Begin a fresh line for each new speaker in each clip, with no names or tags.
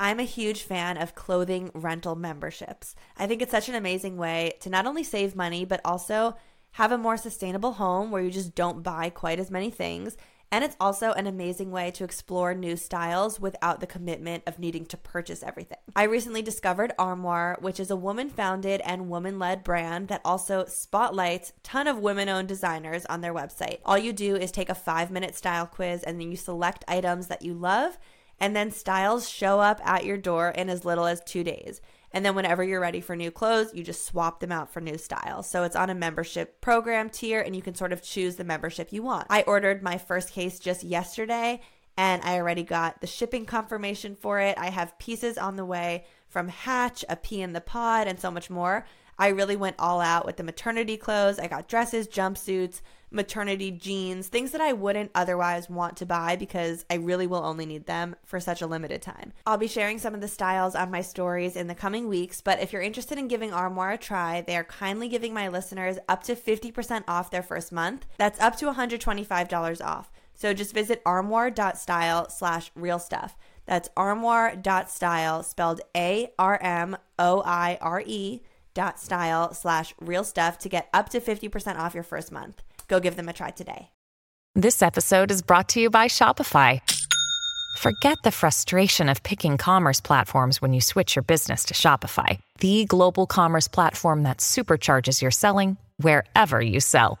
I'm a huge fan of clothing rental memberships. I think it's such an amazing way to not only save money, but also have a more sustainable home where you just don't buy quite as many things. And it's also an amazing way to explore new styles without the commitment of needing to purchase everything. I recently discovered Armoire, which is a woman founded and woman led brand that also spotlights ton of women owned designers on their website. All you do is take a five minute style quiz and then you select items that you love, and then styles show up at your door in as little as two days. And then whenever you're ready for new clothes, you just swap them out for new styles. So it's on a membership program tier and you can sort of choose the membership you want. I ordered my first case just yesterday and I already got the shipping confirmation for it. I have pieces on the way from Hatch, a pea in the pod, and so much more. I really went all out with the maternity clothes. I got dresses, jumpsuits, maternity jeans, things that I wouldn't otherwise want to buy because I really will only need them for such a limited time. I'll be sharing some of the styles on my stories in the coming weeks, but if you're interested in giving Armoire a try, they are kindly giving my listeners up to 50% off their first month. That's up to $125 off. So just visit armoire.style slash real stuff. That's armoire.style spelled A R M O I R E dot style slash real stuff to get up to 50% off your first month. Go give them a try today.
This episode is brought to you by Shopify. Forget the frustration of picking commerce platforms when you switch your business to Shopify, the global commerce platform that supercharges your selling wherever you sell.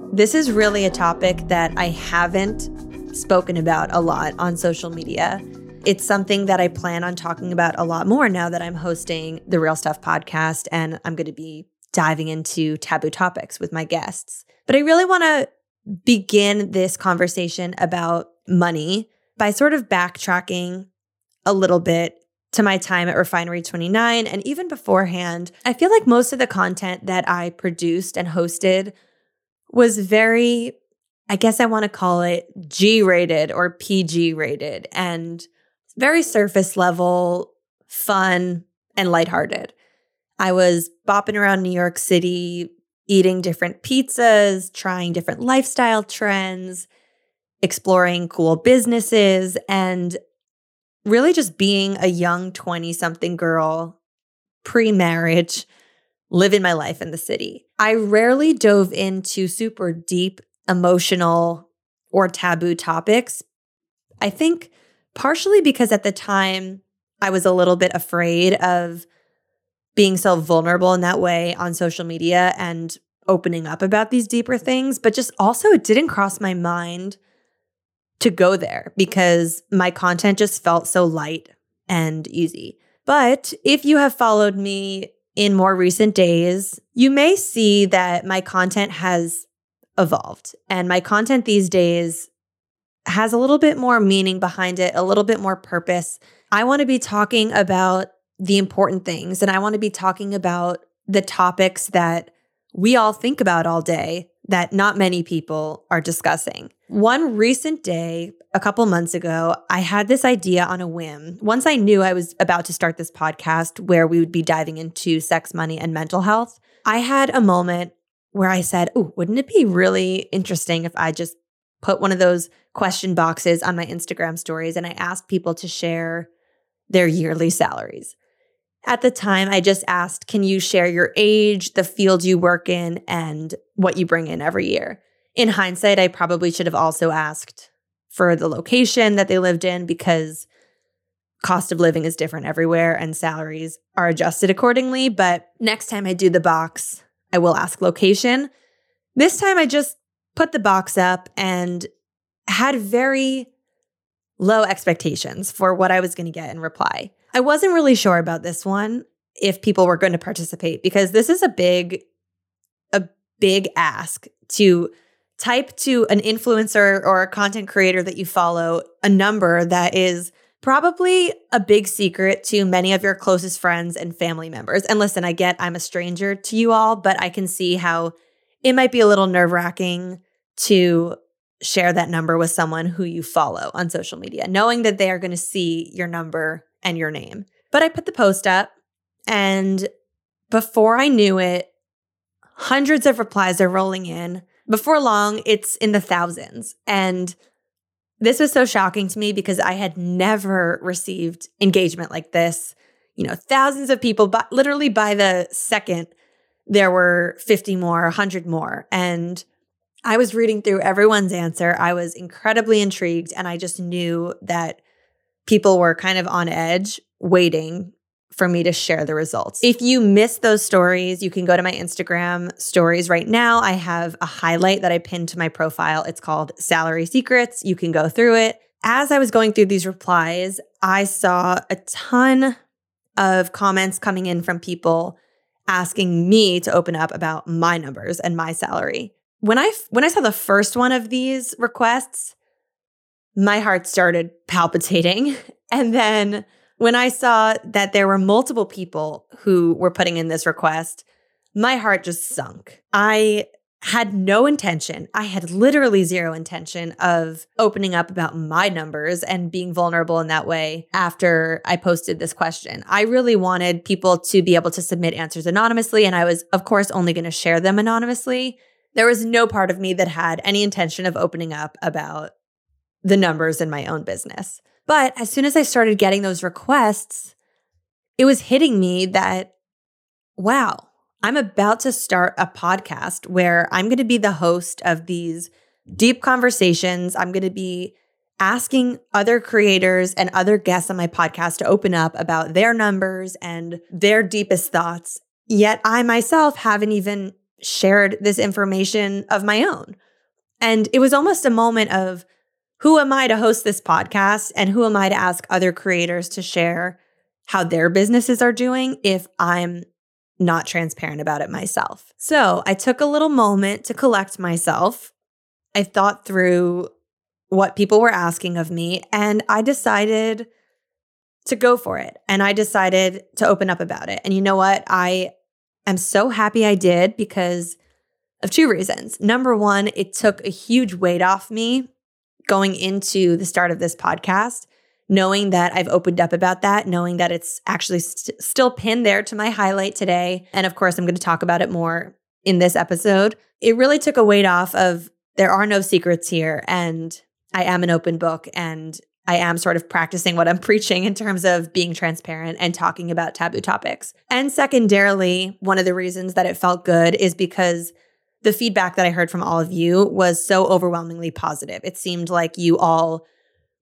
this is really a topic that I haven't spoken about a lot on social media. It's something that I plan on talking about a lot more now that I'm hosting the Real Stuff podcast and I'm going to be diving into taboo topics with my guests. But I really want to begin this conversation about money by sort of backtracking a little bit to my time at Refinery 29 and even beforehand, I feel like most of the content that I produced and hosted was very, I guess I want to call it G rated or PG rated and very surface level, fun, and lighthearted. I was bopping around New York City, eating different pizzas, trying different lifestyle trends, exploring cool businesses, and really just being a young 20 something girl pre marriage, living my life in the city. I rarely dove into super deep, emotional, or taboo topics. I think partially because at the time I was a little bit afraid of being so vulnerable in that way on social media and opening up about these deeper things, but just also it didn't cross my mind to go there because my content just felt so light and easy. But if you have followed me in more recent days, you may see that my content has evolved. And my content these days has a little bit more meaning behind it, a little bit more purpose. I want to be talking about the important things and I want to be talking about the topics that we all think about all day that not many people are discussing. One recent day, a couple months ago, I had this idea on a whim. Once I knew I was about to start this podcast where we would be diving into sex, money, and mental health, I had a moment where I said, Oh, wouldn't it be really interesting if I just put one of those question boxes on my Instagram stories and I asked people to share their yearly salaries? At the time, I just asked, Can you share your age, the field you work in, and what you bring in every year? In hindsight, I probably should have also asked for the location that they lived in because cost of living is different everywhere and salaries are adjusted accordingly. But next time I do the box, I will ask location. This time I just put the box up and had very low expectations for what I was going to get in reply. I wasn't really sure about this one if people were going to participate because this is a big a big ask to type to an influencer or a content creator that you follow a number that is probably a big secret to many of your closest friends and family members. And listen, I get I'm a stranger to you all, but I can see how it might be a little nerve wracking to share that number with someone who you follow on social media, knowing that they are going to see your number and your name. But I put the post up, and before I knew it, hundreds of replies are rolling in. Before long, it's in the thousands. And this was so shocking to me because I had never received engagement like this. You know, thousands of people, but literally by the second, there were 50 more, 100 more. And I was reading through everyone's answer. I was incredibly intrigued, and I just knew that people were kind of on edge waiting for me to share the results. If you missed those stories, you can go to my Instagram stories right now. I have a highlight that I pinned to my profile. It's called Salary Secrets. You can go through it. As I was going through these replies, I saw a ton of comments coming in from people asking me to open up about my numbers and my salary. When I when I saw the first one of these requests, my heart started palpitating and then when I saw that there were multiple people who were putting in this request, my heart just sunk. I had no intention, I had literally zero intention of opening up about my numbers and being vulnerable in that way after I posted this question. I really wanted people to be able to submit answers anonymously, and I was, of course, only going to share them anonymously. There was no part of me that had any intention of opening up about the numbers in my own business. But as soon as I started getting those requests, it was hitting me that, wow, I'm about to start a podcast where I'm going to be the host of these deep conversations. I'm going to be asking other creators and other guests on my podcast to open up about their numbers and their deepest thoughts. Yet I myself haven't even shared this information of my own. And it was almost a moment of, who am I to host this podcast? And who am I to ask other creators to share how their businesses are doing if I'm not transparent about it myself? So I took a little moment to collect myself. I thought through what people were asking of me, and I decided to go for it. And I decided to open up about it. And you know what? I am so happy I did because of two reasons. Number one, it took a huge weight off me going into the start of this podcast, knowing that I've opened up about that, knowing that it's actually st- still pinned there to my highlight today. And of course, I'm going to talk about it more in this episode. It really took a weight off of there are no secrets here. And I am an open book and I am sort of practicing what I'm preaching in terms of being transparent and talking about taboo topics. And secondarily, one of the reasons that it felt good is because the feedback that I heard from all of you was so overwhelmingly positive. It seemed like you all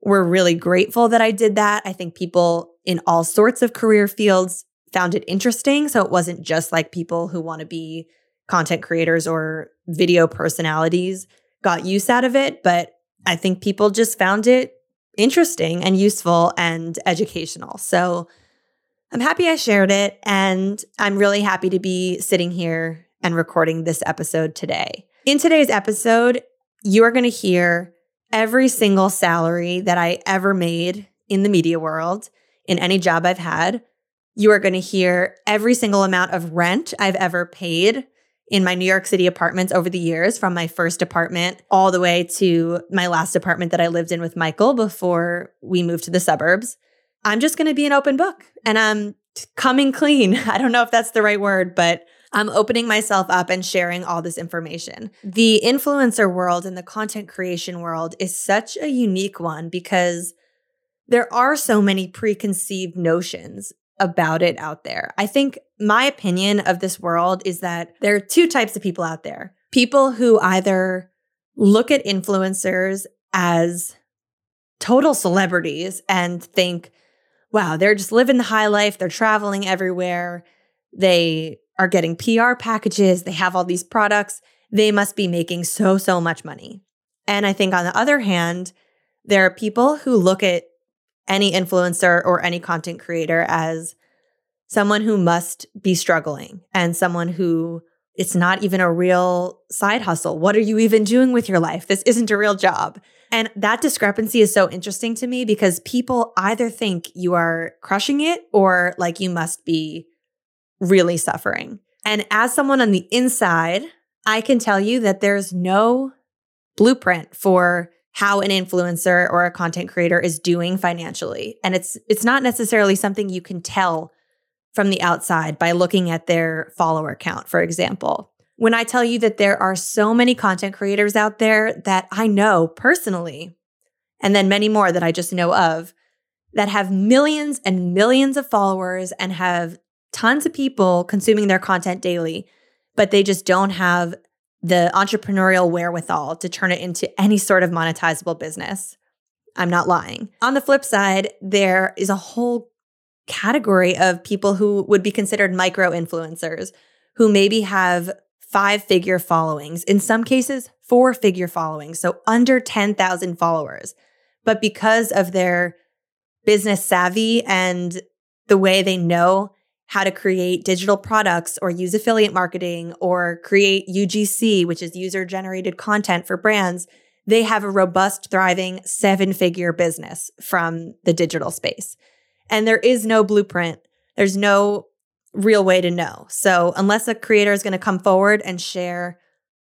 were really grateful that I did that. I think people in all sorts of career fields found it interesting. So it wasn't just like people who want to be content creators or video personalities got use out of it, but I think people just found it interesting and useful and educational. So I'm happy I shared it. And I'm really happy to be sitting here and recording this episode today. In today's episode, you are going to hear every single salary that I ever made in the media world, in any job I've had. You are going to hear every single amount of rent I've ever paid in my New York City apartments over the years, from my first apartment all the way to my last apartment that I lived in with Michael before we moved to the suburbs. I'm just going to be an open book and I'm coming clean. I don't know if that's the right word, but I'm opening myself up and sharing all this information. The influencer world and the content creation world is such a unique one because there are so many preconceived notions about it out there. I think my opinion of this world is that there are two types of people out there people who either look at influencers as total celebrities and think, wow, they're just living the high life, they're traveling everywhere, they are getting PR packages, they have all these products, they must be making so, so much money. And I think on the other hand, there are people who look at any influencer or any content creator as someone who must be struggling and someone who it's not even a real side hustle. What are you even doing with your life? This isn't a real job. And that discrepancy is so interesting to me because people either think you are crushing it or like you must be really suffering. And as someone on the inside, I can tell you that there's no blueprint for how an influencer or a content creator is doing financially. And it's it's not necessarily something you can tell from the outside by looking at their follower count, for example. When I tell you that there are so many content creators out there that I know personally, and then many more that I just know of, that have millions and millions of followers and have tons of people consuming their content daily, but they just don't have the entrepreneurial wherewithal to turn it into any sort of monetizable business. I'm not lying. On the flip side, there is a whole category of people who would be considered micro influencers who maybe have five figure followings, in some cases, four figure followings, so under 10,000 followers. But because of their business savvy and the way they know how to create digital products or use affiliate marketing or create UGC, which is user generated content for brands, they have a robust, thriving seven figure business from the digital space. And there is no blueprint, there's no real way to know. So, unless a creator is going to come forward and share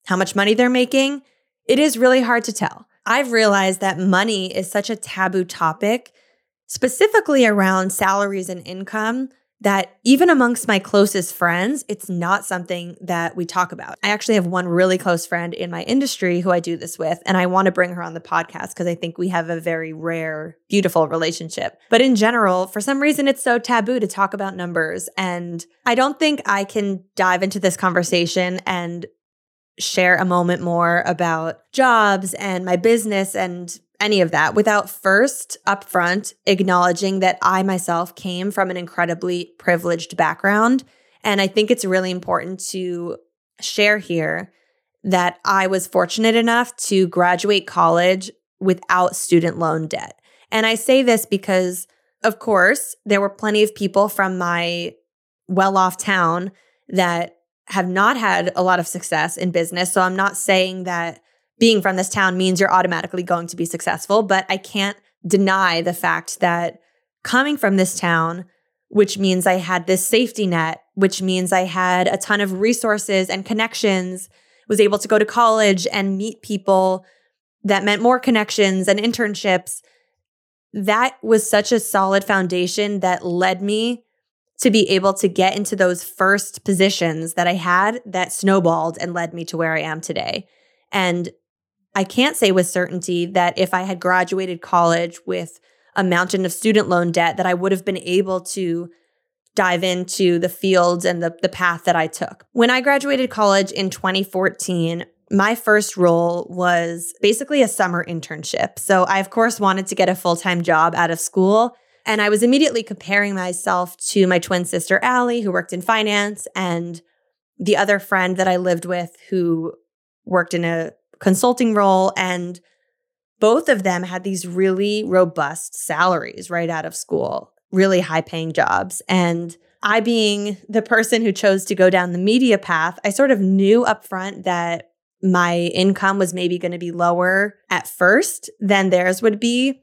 how much money they're making, it is really hard to tell. I've realized that money is such a taboo topic, specifically around salaries and income that even amongst my closest friends, it's not something that we talk about. I actually have one really close friend in my industry who I do this with, and I want to bring her on the podcast because I think we have a very rare, beautiful relationship. But in general, for some reason, it's so taboo to talk about numbers. And I don't think I can dive into this conversation and share a moment more about jobs and my business and any of that without first upfront acknowledging that I myself came from an incredibly privileged background. And I think it's really important to share here that I was fortunate enough to graduate college without student loan debt. And I say this because, of course, there were plenty of people from my well off town that have not had a lot of success in business. So I'm not saying that being from this town means you're automatically going to be successful. But I can't deny the fact that coming from this town, which means I had this safety net, which means I had a ton of resources and connections, was able to go to college and meet people that meant more connections and internships. That was such a solid foundation that led me to be able to get into those first positions that I had that snowballed and led me to where I am today. And I can't say with certainty that if I had graduated college with a mountain of student loan debt, that I would have been able to dive into the fields and the, the path that I took. When I graduated college in 2014, my first role was basically a summer internship. So I, of course, wanted to get a full time job out of school. And I was immediately comparing myself to my twin sister, Allie, who worked in finance, and the other friend that I lived with who worked in a consulting role. And both of them had these really robust salaries right out of school, really high paying jobs. And I, being the person who chose to go down the media path, I sort of knew upfront that my income was maybe going to be lower at first than theirs would be.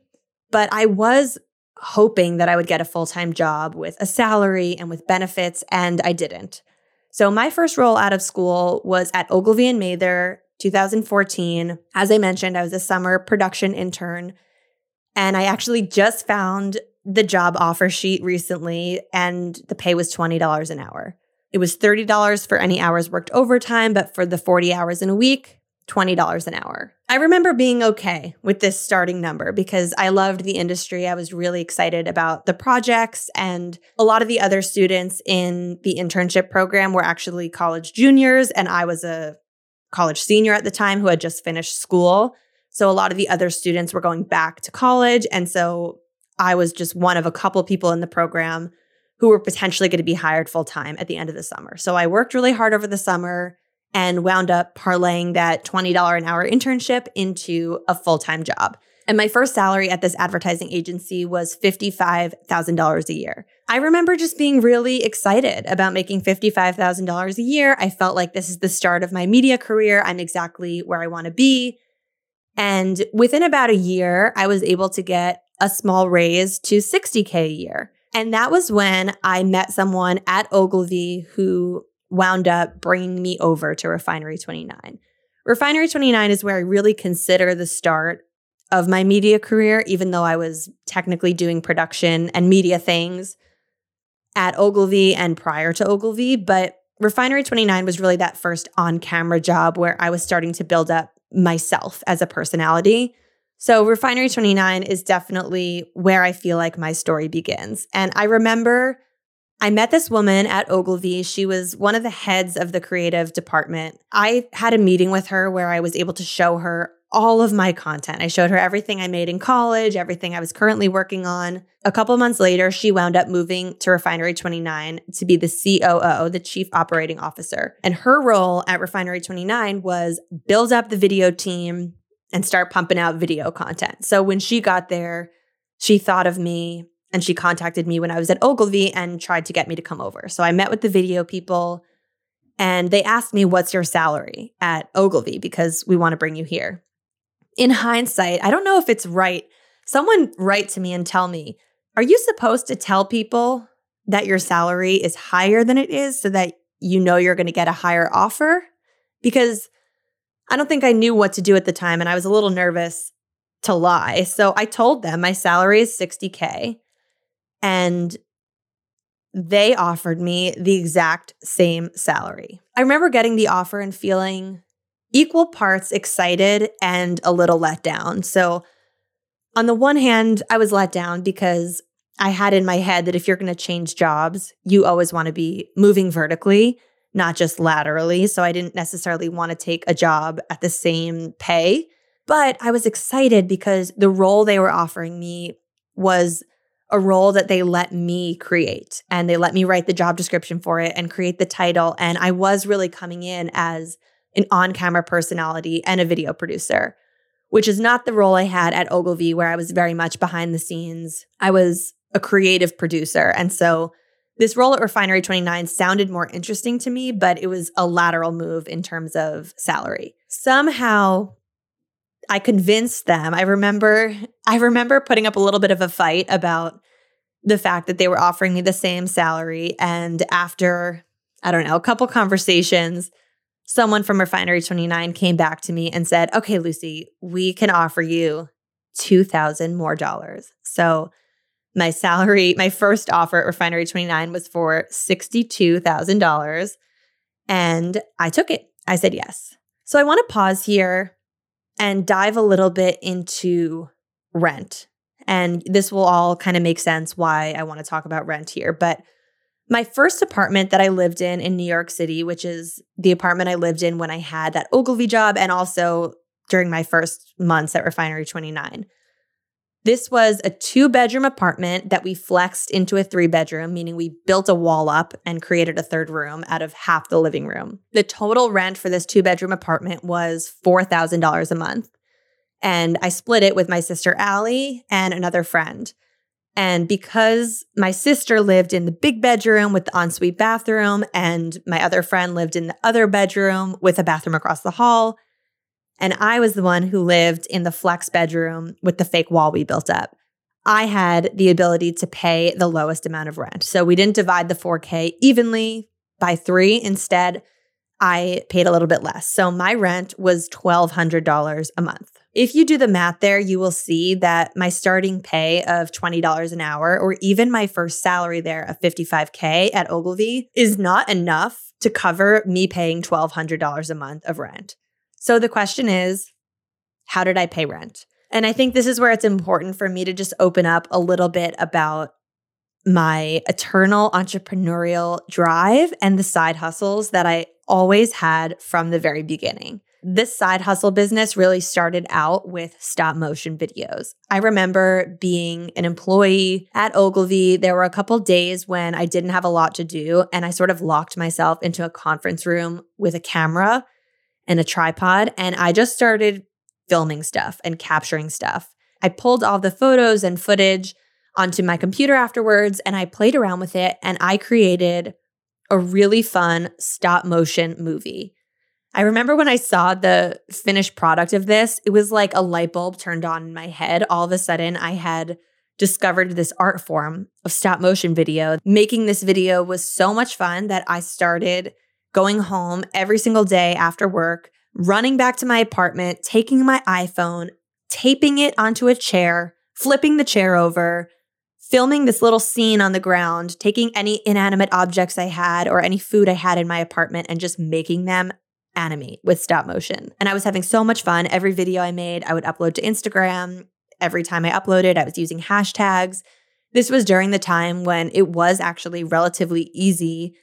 But I was hoping that I would get a full time job with a salary and with benefits, and I didn't. So my first role out of school was at Ogilvy and Mather 2014. As I mentioned, I was a summer production intern. And I actually just found the job offer sheet recently, and the pay was $20 an hour. It was $30 for any hours worked overtime, but for the 40 hours in a week, $20 an hour. I remember being okay with this starting number because I loved the industry. I was really excited about the projects, and a lot of the other students in the internship program were actually college juniors, and I was a college senior at the time who had just finished school. So a lot of the other students were going back to college. And so I was just one of a couple people in the program who were potentially going to be hired full time at the end of the summer. So I worked really hard over the summer and wound up parlaying that $20 an hour internship into a full time job. And my first salary at this advertising agency was $55,000 a year. I remember just being really excited about making $55,000 a year. I felt like this is the start of my media career. I'm exactly where I want to be. And within about a year, I was able to get a small raise to 60K a year. And that was when I met someone at Ogilvy who wound up bringing me over to Refinery 29. Refinery 29 is where I really consider the start of my media career, even though I was technically doing production and media things at Ogilvy and prior to Ogilvy. But Refinery 29 was really that first on camera job where I was starting to build up myself as a personality. So, Refinery 29 is definitely where I feel like my story begins. And I remember I met this woman at Ogilvy. She was one of the heads of the creative department. I had a meeting with her where I was able to show her all of my content. I showed her everything I made in college, everything I was currently working on. A couple months later, she wound up moving to Refinery 29 to be the COO, the Chief Operating Officer. And her role at Refinery 29 was build up the video team and start pumping out video content. So when she got there, she thought of me and she contacted me when I was at Ogilvy and tried to get me to come over. So I met with the video people and they asked me, What's your salary at Ogilvy? Because we want to bring you here in hindsight, I don't know if it's right. Someone write to me and tell me, are you supposed to tell people that your salary is higher than it is so that you know you're going to get a higher offer? Because I don't think I knew what to do at the time and I was a little nervous to lie. So I told them my salary is 60K and they offered me the exact same salary. I remember getting the offer and feeling equal parts excited and a little let down. So, on the one hand, I was let down because I had in my head that if you're going to change jobs, you always want to be moving vertically, not just laterally. So, I didn't necessarily want to take a job at the same pay. But I was excited because the role they were offering me was a role that they let me create and they let me write the job description for it and create the title. And I was really coming in as an on camera personality, and a video producer, which is not the role I had at Ogilvy, where I was very much behind the scenes. I was a creative producer. And so this role at Refinery 29 sounded more interesting to me, but it was a lateral move in terms of salary. Somehow I convinced them. I remember I remember putting up a little bit of a fight about the fact that they were offering me the same salary and after I don't know, a couple conversations, someone from Refinery 29 came back to me and said, okay, Lucie, we can offer you 2000 more dollars. So my salary, my first offer at Refinery 29 was for $62,000. And I took it. I said yes. So I want to pause here and dive a little bit into rent. And this will all kind of make sense why I want to talk about rent here. But my first apartment that I lived in in New York City, which is the apartment I lived in when I had that Ogilvy job and also during my first months at Refinery 29. This was a two bedroom apartment that we flexed into a three bedroom, meaning we built a wall up and created a third room out of half the living room. The total rent for this two bedroom apartment was $4,000 a month. And I split it with my sister Allie and another friend. And because my sister lived in the big bedroom with the ensuite bathroom, and my other friend lived in the other bedroom with a bathroom across the hall, and I was the one who lived in the flex bedroom with the fake wall we built up, I had the ability to pay the lowest amount of rent. So we didn't divide the 4K evenly by three. Instead, I paid a little bit less. So my rent was $1,200 a month. If you do the math there, you will see that my starting pay of $20 an hour, or even my first salary there of 55K at Ogilvy, is not enough to cover me paying $1,200 a month of rent. So the question is, how did I pay rent? And I think this is where it's important for me to just open up a little bit about my eternal entrepreneurial drive and the side hustles that I always had from the very beginning. This side hustle business really started out with stop motion videos. I remember being an employee at Ogilvy. There were a couple days when I didn't have a lot to do, and I sort of locked myself into a conference room with a camera and a tripod, and I just started filming stuff and capturing stuff. I pulled all the photos and footage onto my computer afterwards and I played around with it and I created a really fun stop motion movie. I remember when I saw the finished product of this, it was like a light bulb turned on in my head. All of a sudden, I had discovered this art form of stop motion video. Making this video was so much fun that I started going home every single day after work, running back to my apartment, taking my iPhone, taping it onto a chair, flipping the chair over, filming this little scene on the ground, taking any inanimate objects I had or any food I had in my apartment and just making them animate with stop motion. And I was having so much fun. Every video I made, I would upload to Instagram. Every time I uploaded, I was using hashtags. This was during the time when it was actually relatively easy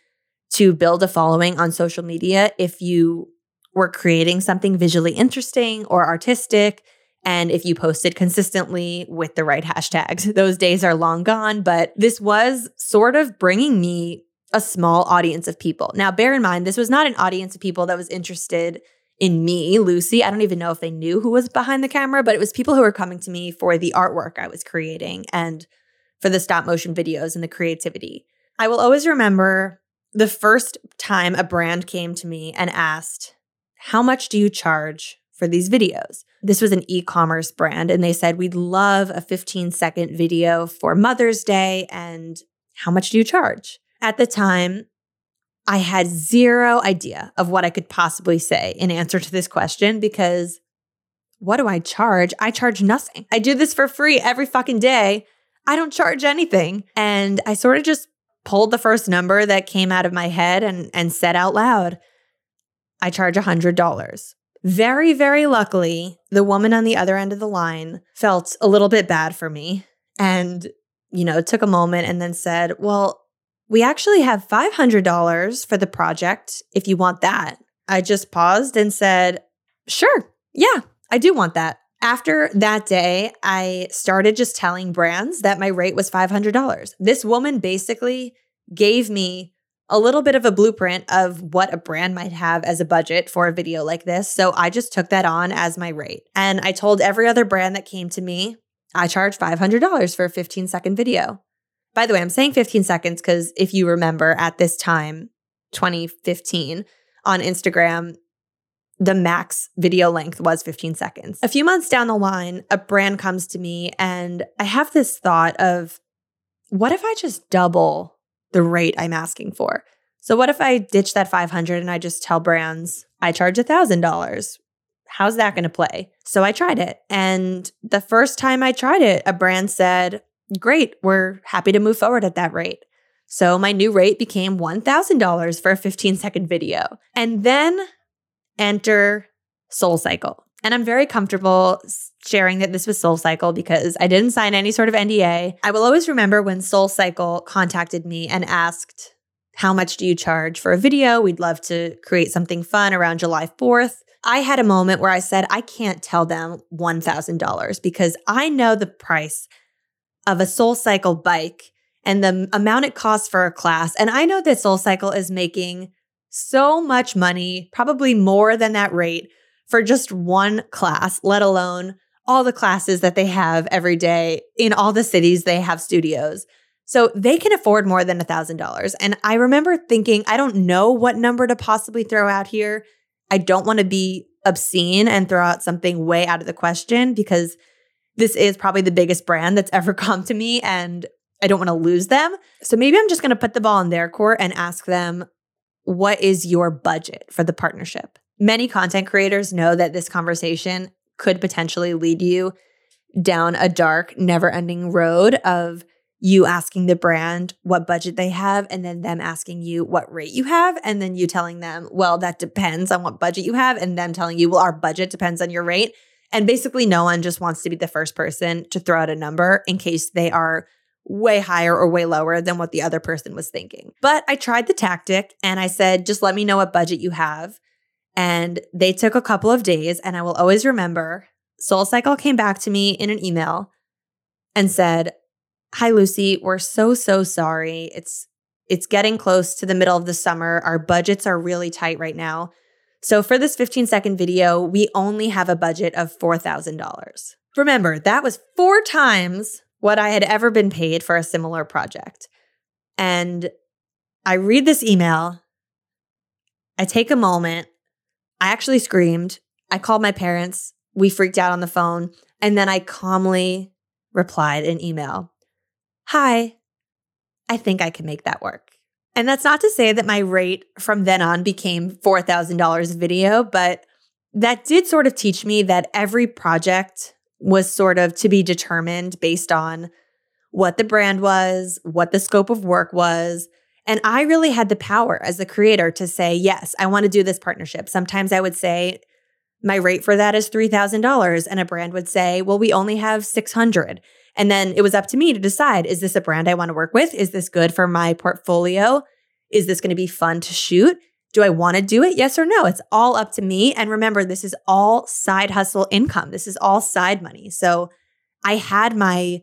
to build a following on social media if you were creating something visually interesting or artistic and if you posted consistently with the right hashtags. Those days are long gone, but this was sort of bringing me a small audience of people. Now, bear in mind, this was not an audience of people that was interested in me, Lucie. I don't even know if they knew who was behind the camera, but it was people who were coming to me for the artwork I was creating and for the stop motion videos and the creativity. I will always remember the first time a brand came to me and asked, How much do you charge for these videos. This was an e commerce brand, and they said, We'd love a 15 second video for Mother's Day. And how much do you charge? At the time, I had zero idea of what I could possibly say in answer to this question because what do I charge? I charge nothing. I do this for free every fucking day. I don't charge anything. And I sort of just pulled the first number that came out of my head and, and said out loud, I charge $100. Very, very luckily, the woman on the other end of the line felt a little bit bad for me and, you know, took a moment and then said, Well, we actually have $500 for the project if you want that. I just paused and said, Sure, yeah, I do want that. After that day, I started just telling brands that my rate was $500. This woman basically gave me a little bit of a blueprint of what a brand might have as a budget for a video like this. So I just took that on as my rate. And I told every other brand that came to me, I charge $500 for a 15 second video. By the way, I'm saying 15 seconds because if you remember at this time, 2015, on Instagram, the max video length was 15 seconds. A few months down the line, a brand comes to me and I have this thought of what if I just double the rate I'm asking for. So what if I ditch that 500 and I just tell brands I charge $1000? How's that going to play? So I tried it. And the first time I tried it, a brand said, "Great, we're happy to move forward at that rate." So my new rate became $1,000 for a 15 second video. And then enter Soul Cycle. And I'm very comfortable sharing that this was Soul Cycle because I didn't sign any sort of NDA. I will always remember when Soul Cycle contacted me and asked, How much do you charge for a video? We'd love to create something fun around July 4th. I had a moment where I said, I can't tell them $1,000 because I know the price of a Soul Cycle bike and the amount it costs for a class. And I know that Soul Cycle is making so much money, probably more than that rate for just one class, let alone all the classes that they have every day in all the cities they have studios. So they can afford more than $1,000. And I remember thinking, I don't know what number to possibly throw out here. I don't want to be obscene and throw out something way out of the question because this is probably the biggest brand that's ever come to me and I don't want to lose them. So maybe I'm just going to put the ball in their court and ask them, what is your budget for the partnership? Many content creators know that this conversation could potentially lead you down a dark, never ending road of you asking the brand what budget they have and then them asking you what rate you have and then you telling them well that depends on what budget you have and them telling you well our budget depends on your rate and basically no one just wants to be the first person to throw out a number in case they are way higher or way lower than what the other person was thinking but i tried the tactic and i said just let me know what budget you have And they took a couple of days, and I will always remember Soul Cycle came back to me in an email and said, Hi, Lucie, we're so, so sorry. It's it's getting close to the middle of the summer. Our budgets are really tight right now. So for this 15 second video, we only have a budget of $4,000. Remember, that was four times what I had ever been paid for a similar project. And I read this email. I take a moment. I actually screamed. I called my parents. We freaked out on the phone. And then I calmly replied an email Hi, I think I can make that work. And that's not to say that my rate from then on became $4,000 a video, but that did sort of teach me that every project was sort of to be determined based on what the brand was, what the scope of work was. And I really had the power as the creator to say, yes, I want to do this partnership. Sometimes I would say, my rate for that is $3,000. And a brand would say, well, we only have 600. And then it was up to me to decide is this a brand I want to work with? Is this good for my portfolio? Is this going to be fun to shoot? Do I want to do it? Yes or no? It's all up to me. And remember, this is all side hustle income. This is all side money. So I had my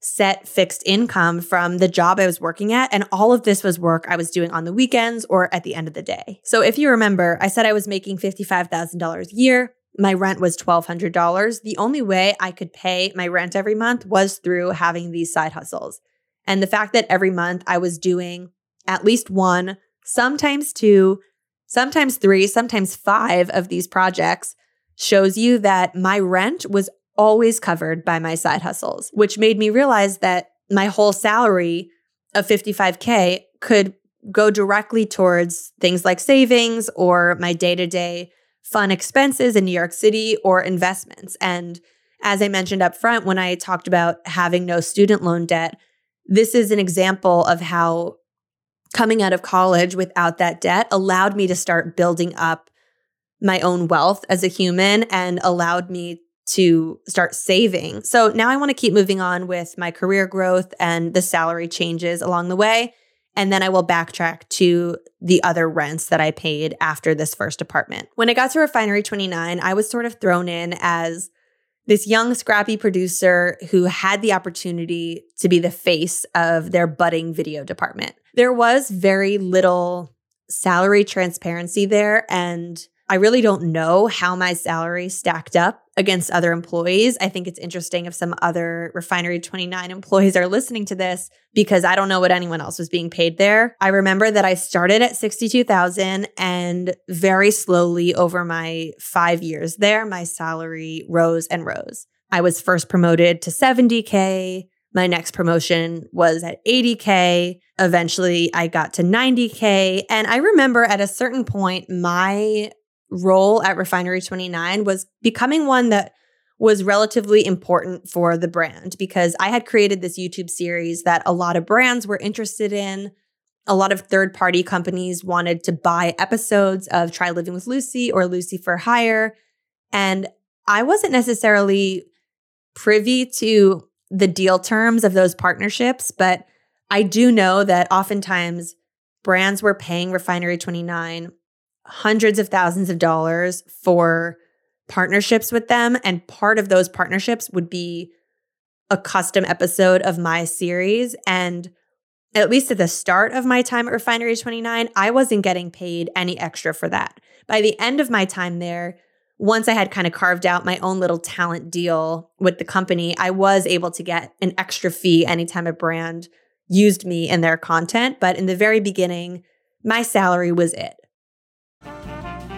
set fixed income from the job I was working at. And all of this was work I was doing on the weekends or at the end of the day. So if you remember, I said I was making $55,000 a year. My rent was $1,200. The only way I could pay my rent every month was through having these side hustles. And the fact that every month I was doing at least one, sometimes two, sometimes three, sometimes five of these projects shows you that my rent was always covered by my side hustles, which made me realize that my whole salary of 55K could go directly towards things like savings or my day to day fun expenses in New York City or investments. And as I mentioned up front, when I talked about having no student loan debt, this is an example of how coming out of college without that debt allowed me to start building up my own wealth as a human and allowed me to start saving. So now I want to keep moving on with my career growth and the salary changes along the way. And then I will backtrack to the other rents that I paid after this first apartment. When I got to Refinery 29, I was sort of thrown in as this young, scrappy producer who had the opportunity to be the face of their budding video department. There was very little salary transparency there. And I really don't know how my salary stacked up against other employees. I think it's interesting if some other Refinery 29 employees are listening to this because I don't know what anyone else was being paid there. I remember that I started at 62,000 and very slowly over my 5 years there my salary rose and rose. I was first promoted to 70k. My next promotion was at 80k. Eventually, I got to 90k, and I remember at a certain point my role at Refinery 29 was becoming one that was relatively important for the brand because I had created this YouTube series that a lot of brands were interested in. A lot of third party companies wanted to buy episodes of Try Living with Lucie or Lucie for Hire. And I wasn't necessarily privy to the deal terms of those partnerships, but I do know that oftentimes brands were paying Refinery 29 hundreds of thousands of dollars for partnerships with them. And part of those partnerships would be a custom episode of my series. And at least at the start of my time at Refinery 29, I wasn't getting paid any extra for that. By the end of my time there, once I had kind of carved out my own little talent deal with the company, I was able to get an extra fee anytime a brand used me in their content. But in the very beginning, my salary was it.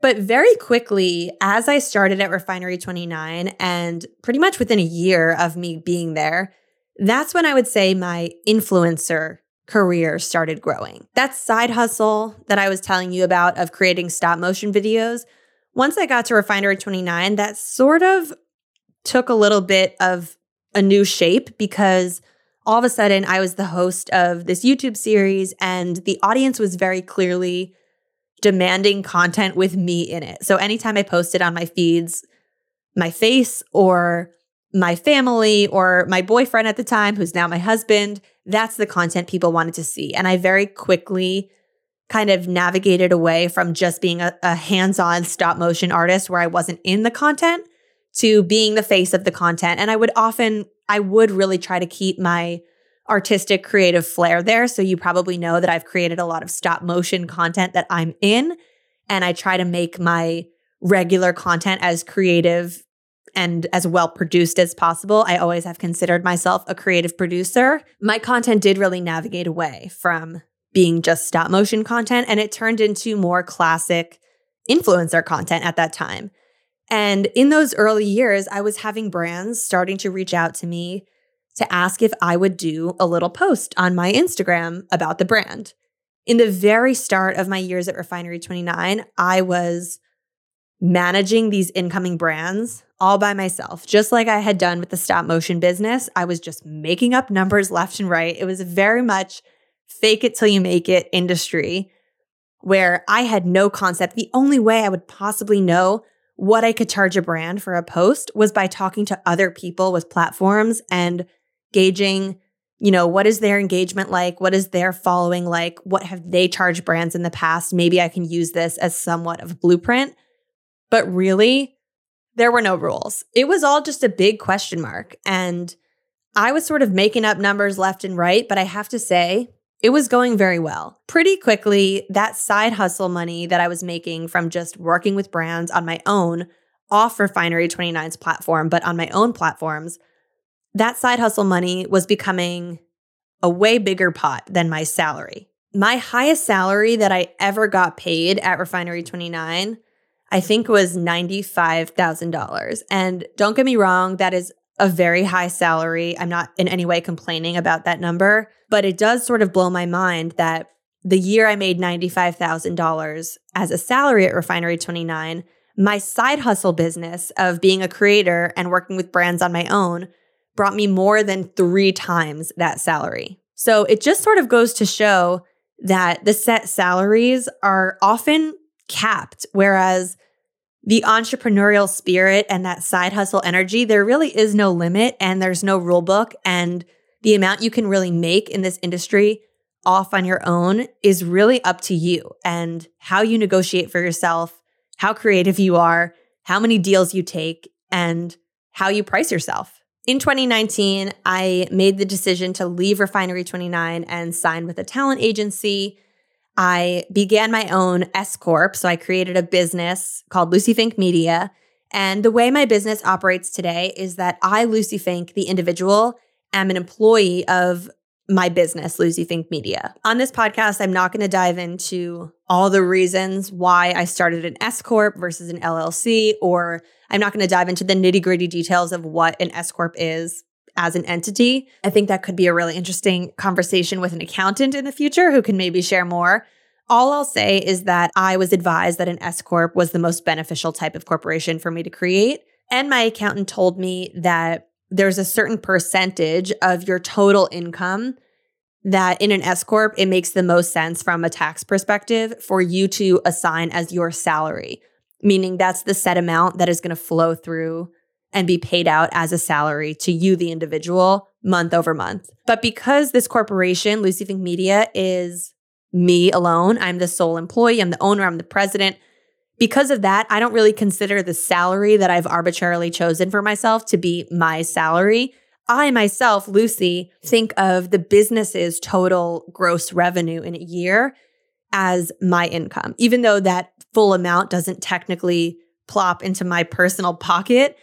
But very quickly, as I started at Refinery 29, and pretty much within a year of me being there, that's when I would say my influencer career started growing. That side hustle that I was telling you about of creating stop motion videos, once I got to Refinery 29, that sort of took a little bit of a new shape because all of a sudden I was the host of this YouTube series and the audience was very clearly demanding content with me in it. So anytime I posted on my feeds, my face or my family or my boyfriend at the time, who's now my husband, that's the content people wanted to see. And I very quickly kind of navigated away from just being a, a hands on stop motion artist where I wasn't in the content to being the face of the content. And I would often, I would really try to keep my artistic creative flair there. So you probably know that I've created a lot of stop motion content that I'm in. And I try to make my regular content as creative and as well produced as possible. I always have considered myself a creative producer. My content did really navigate away from being just stop motion content and it turned into more classic influencer content at that time. And in those early years, I was having brands starting to reach out to me to ask if I would do a little post on my Instagram about the brand. In the very start of my years at Refinery29, I was managing these incoming brands all by myself, just like I had done with the stop motion business. I was just making up numbers left and right. It was very much fake it till you make it industry where I had no concept. The only way I would possibly know what I could charge a brand for a post was by talking to other people with platforms and gauging, you know, what is their engagement like? What is their following like? What have they charged brands in the past? Maybe I can use this as somewhat of a blueprint. But really, there were no rules. It was all just a big question mark. And I was sort of making up numbers left and right, but I have to say, it was going very well. Pretty quickly, that side hustle money that I was making from just working with brands on my own off Refinery29's platform, but on my own platforms, that side hustle money was becoming a way bigger pot than my salary. My highest salary that I ever got paid at Refinery29, I think was $95,000. And don't get me wrong, that is a very high salary. I'm not in any way complaining about that number, but it does sort of blow my mind that the year I made $95,000 as a salary at Refinery29, my side hustle business of being a creator and working with brands on my own brought me more than three times that salary. So it just sort of goes to show that the set salaries are often capped, whereas the entrepreneurial spirit and that side hustle energy, there really is no limit and there's no rule book. And the amount you can really make in this industry off on your own is really up to you and how you negotiate for yourself, how creative you are, how many deals you take, and how you price yourself. In 2019, I made the decision to leave Refinery29 and sign with a talent agency. I began my own S Corp. So I created a business called Lucie Fink Media. And the way my business operates today is that I, Lucie Fink, the individual, am an employee of my business, Lucie Fink Media. On this podcast, I'm not going to dive into all the reasons why I started an S Corp versus an LLC, or I'm not going to dive into the nitty gritty details of what an S Corp is as an entity. I think that could be a really interesting conversation with an accountant in the future who can maybe share more. All I'll say is that I was advised that an S Corp was the most beneficial type of corporation for me to create. And my accountant told me that there's a certain percentage of your total income that in an S corp it makes the most sense from a tax perspective for you to assign as your salary, meaning that's the set amount that is going to flow through and be paid out as a salary to you the individual month over month. But because this corporation, Lucie Fink Media is me alone, I'm the sole employee, I'm the owner, I'm the president, Because of that, I don't really consider the salary that I've arbitrarily chosen for myself to be my salary. I myself, Lucie, think of the business's total gross revenue in a year as my income, even though that full amount doesn't technically plop into my personal pocket.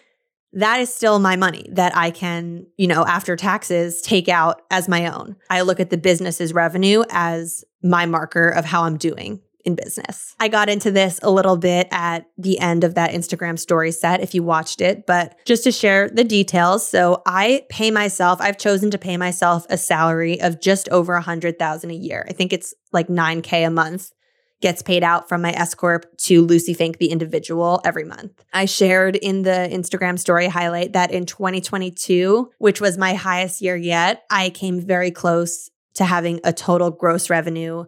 That is still my money that I can, you know, after taxes, take out as my own. I look at the business's revenue as my marker of how I'm doing in business. I got into this a little bit at the end of that Instagram story set if you watched it, but just to share the details. So I pay myself, I've chosen to pay myself a salary of just over a hundred thousand a year. I think it's like 9K a month gets paid out from my S Corp to Lucie Fink, the individual, every month. I shared in the Instagram story highlight that in 2022, which was my highest year yet, I came very close to having a total gross revenue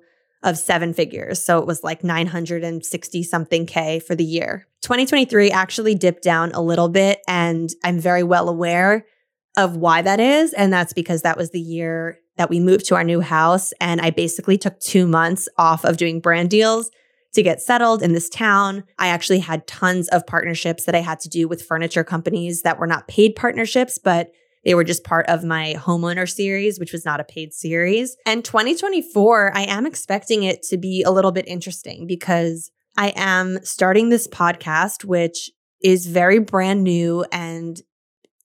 of seven figures. So it was like 960 something K for the year. 2023 actually dipped down a little bit, and I'm very well aware of why that is. And that's because that was the year that we moved to our new house. And I basically took two months off of doing brand deals to get settled in this town. I actually had tons of partnerships that I had to do with furniture companies that were not paid partnerships, but they were just part of my homeowner series, which was not a paid series. And 2024, I am expecting it to be a little bit interesting because I am starting this podcast, which is very brand new and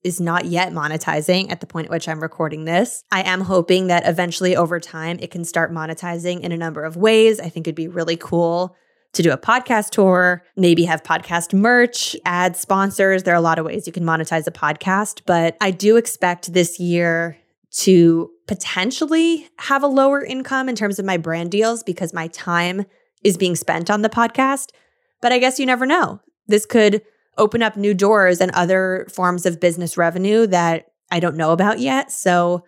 is not yet monetizing at the point at which I'm recording this. I am hoping that eventually over time it can start monetizing in a number of ways. I think it'd be really cool to do a podcast tour, maybe have podcast merch, add sponsors. There are a lot of ways you can monetize a podcast, but I do expect this year to potentially have a lower income in terms of my brand deals because my time is being spent on the podcast. But I guess you never know. This could open up new doors and other forms of business revenue that I don't know about yet. So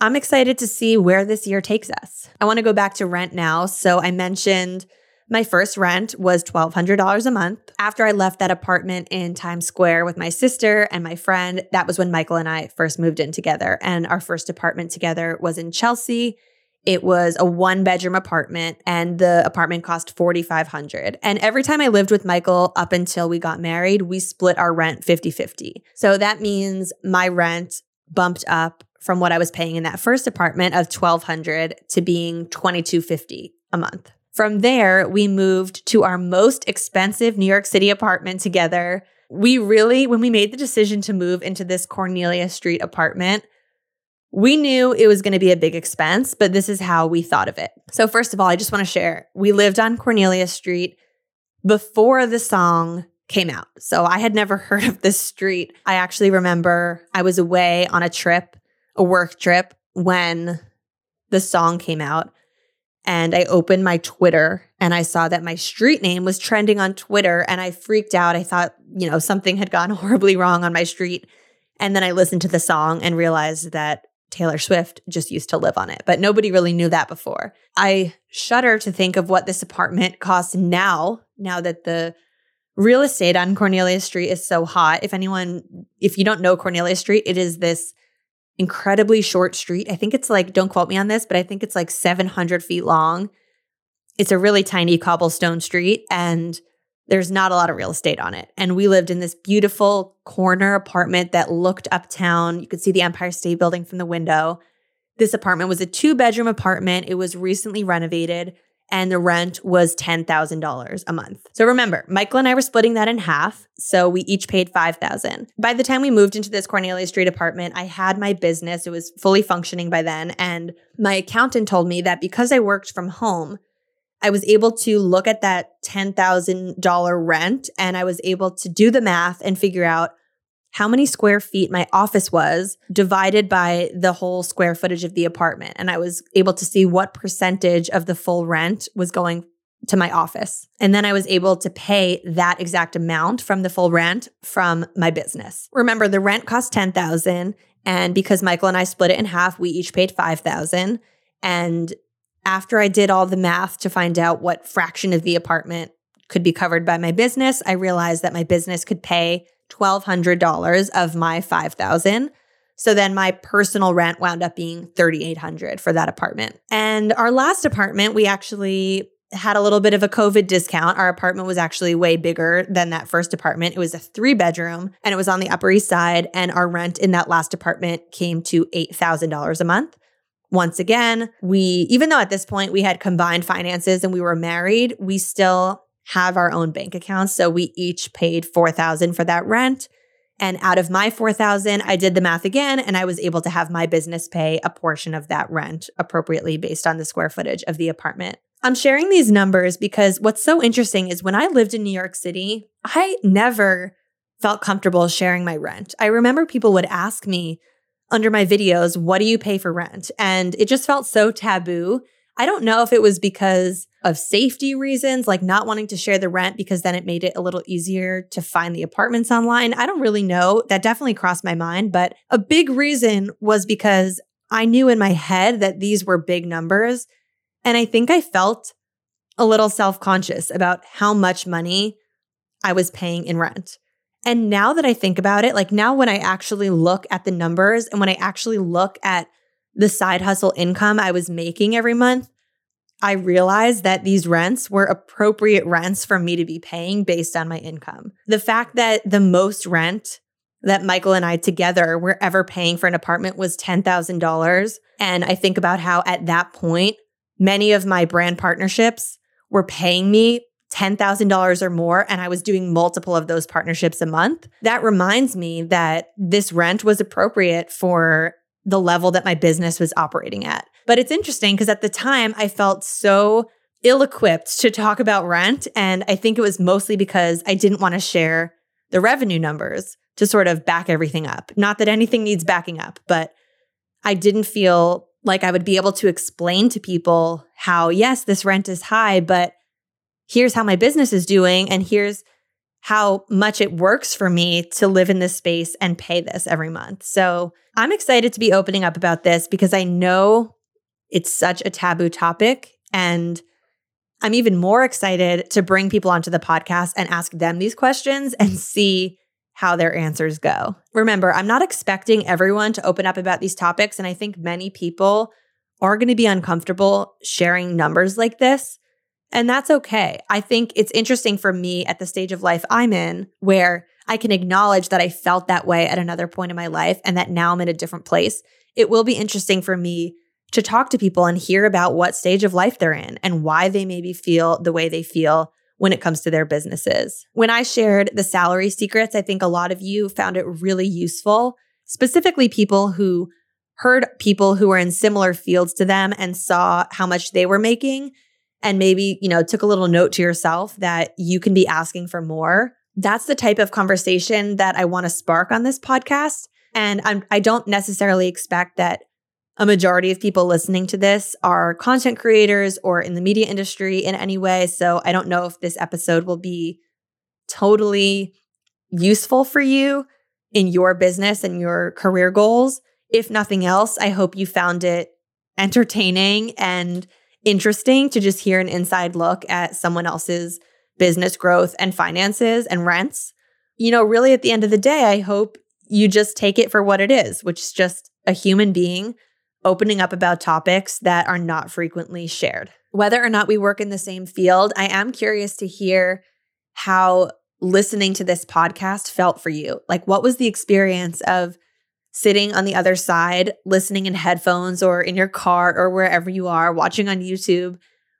I'm excited to see where this year takes us. I want to go back to rent now. So I mentioned my first rent was $1,200 a month. After I left that apartment in Times Square with my sister and my friend, that was when Michael and I first moved in together. And our first apartment together was in Chelsea. It was a one bedroom apartment and the apartment cost 4500 And every time I lived with Michael up until we got married, we split our rent 50-50. So that means my rent bumped up from what I was paying in that first apartment of 1200 to being 2250 a month. From there, we moved to our most expensive New York City apartment together. We really, when we made the decision to move into this Cornelia Street apartment, we knew it was going to be a big expense, but this is how we thought of it. So, first of all, I just want to share we lived on Cornelia Street before the song came out. So, I had never heard of this street. I actually remember I was away on a trip, a work trip, when the song came out and I opened my Twitter and I saw that my street name was trending on Twitter and I freaked out. I thought, you know, something had gone horribly wrong on my street. And then I listened to the song and realized that Taylor Swift just used to live on it, but nobody really knew that before. I shudder to think of what this apartment costs now, now that the real estate on Cornelia Street is so hot. If anyone, if you don't know Cornelia Street, it is this incredibly short street. I think it's like, don't quote me on this, but I think it's like 700 feet long. It's a really tiny cobblestone street and there's not a lot of real estate on it. And we lived in this beautiful corner apartment that looked uptown. You could see the Empire State Building from the window. This apartment was a two bedroom apartment. It was recently renovated and the rent was $10,000 a month. So remember, Michael and I were splitting that in half, so we each paid 5,000. By the time we moved into this Cornelia Street apartment, I had my business. It was fully functioning by then, and my accountant told me that because I worked from home, I was able to look at that $10,000 rent and I was able to do the math and figure out how many square feet my office was divided by the whole square footage of the apartment. And I was able to see what percentage of the full rent was going to my office. And then I was able to pay that exact amount from the full rent from my business. Remember, the rent cost 10,000 and because Michael and I split it in half, we each paid 5,000 and after I did all the math to find out what fraction of the apartment could be covered by my business, I realized that my business could pay $1200 of my 5000 so then my personal rent wound up being 3800 for that apartment. And our last apartment, we actually had a little bit of a COVID discount. Our apartment was actually way bigger than that first apartment. It was a three bedroom and it was on the Upper East Side. And our rent in that last apartment came to $8,000 a month. Once again, we, even though at this point we had combined finances and we were married, we still have our own bank accounts. So we each paid 4000 for that rent. And out of my 4000, I did the math again and I was able to have my business pay a portion of that rent appropriately based on the square footage of the apartment. I'm sharing these numbers because what's so interesting is when I lived in New York City, I never felt comfortable sharing my rent. I remember people would ask me under my videos, What do you pay for rent? And it just felt so taboo. I don't know if it was because of safety reasons, like not wanting to share the rent because then it made it a little easier to find the apartments online. I don't really know. That definitely crossed my mind. But a big reason was because I knew in my head that these were big numbers and I think I felt a little self conscious about how much money I was paying in rent. And now that I think about it, like now when I actually look at the numbers and when I actually look at the side hustle income I was making every month, I realized that these rents were appropriate rents for me to be paying based on my income. The fact that the most rent that Michael and I together were ever paying for an apartment was $10,000. And I think about how at that point, many of my brand partnerships were paying me $10,000 or more, and I was doing multiple of those partnerships a month. That reminds me that this rent was appropriate for the level that my business was operating at. But it's interesting because at the time I felt so ill equipped to talk about rent. And I think it was mostly because I didn't want to share the revenue numbers to sort of back everything up. Not that anything needs backing up, but I didn't feel like I would be able to explain to people how, yes, this rent is high, but here's how my business is doing. And here's how much it works for me to live in this space and pay this every month. So I'm excited to be opening up about this because I know it's such a taboo topic. And I'm even more excited to bring people onto the podcast and ask them these questions and see how their answers go. Remember, I'm not expecting everyone to open up about these topics. And I think many people are going to be uncomfortable sharing numbers like this. And that's okay. I think it's interesting for me at the stage of life I'm in where I can acknowledge that I felt that way at another point in my life and that now I'm in a different place. It will be interesting for me to talk to people and hear about what stage of life they're in and why they maybe feel the way they feel when it comes to their businesses. When I shared the salary secrets, I think a lot of you found it really useful, specifically people who heard people who were in similar fields to them and saw how much they were making and maybe, you know, took a little note to yourself that you can be asking for more. That's the type of conversation that I want to spark on this podcast. And I'm, I don't necessarily expect that a majority of people listening to this are content creators or in the media industry in any way. So I don't know if this episode will be totally useful for you in your business and your career goals. If nothing else, I hope you found it entertaining and interesting to just hear an inside look at someone else's business growth and finances and rents. You know, really at the end of the day, I hope you just take it for what it is, which is just a human being opening up about topics that are not frequently shared. Whether or not we work in the same field, I am curious to hear how listening to this podcast felt for you. Like, what was the experience of sitting on the other side, listening in headphones or in your car or wherever you are, watching on YouTube?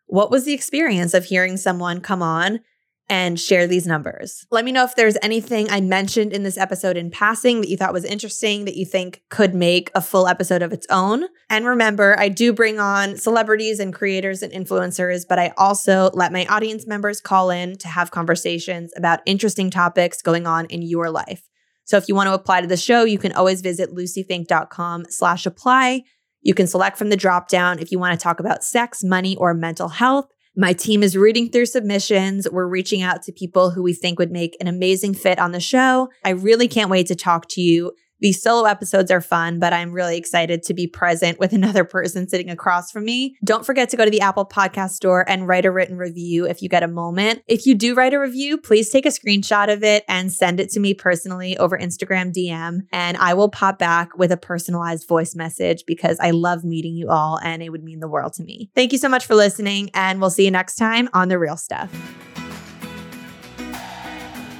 What was the experience of hearing someone come on and share these numbers. Let me know if there's anything I mentioned in this episode in passing that you thought was interesting that you think could make a full episode of its own. And remember, I do bring on celebrities and creators and influencers, but I also let my audience members call in to have conversations about interesting topics going on in your life. So if you want to apply to the show, you can always visit luciefink.com slash apply. You can select from the drop down if you want to talk about sex, money, or mental health. My team is reading through submissions. We're reaching out to people who we think would make an amazing fit on the show. I really can't wait to talk to you These solo episodes are fun, but I'm really excited to be present with another person sitting across from me. Don't forget to go to the Apple Podcast Store and write a written review if you get a moment. If you do write a review, please take a screenshot of it and send it to me personally over Instagram DM, and I will pop back with a personalized voice message because I love meeting you all and it would mean the world to me. Thank you so much for listening, and we'll see you next time on The Real Stuff.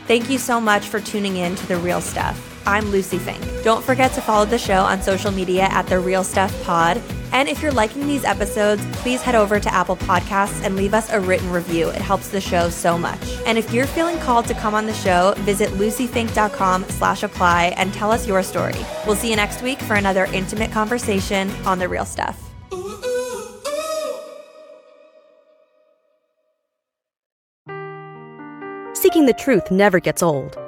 Thank you so much for tuning in to The Real Stuff. I'm Lucie Fink. Don't forget to follow the show on social media at The Real Stuff Pod. And if you're liking these episodes, please head over to Apple Podcasts and leave us a written review. It helps the show so much. And if you're feeling called to come on the show, visit luciefink.com slash apply and tell us your story. We'll see you next week for another intimate conversation on The Real Stuff.
Seeking the truth never gets old.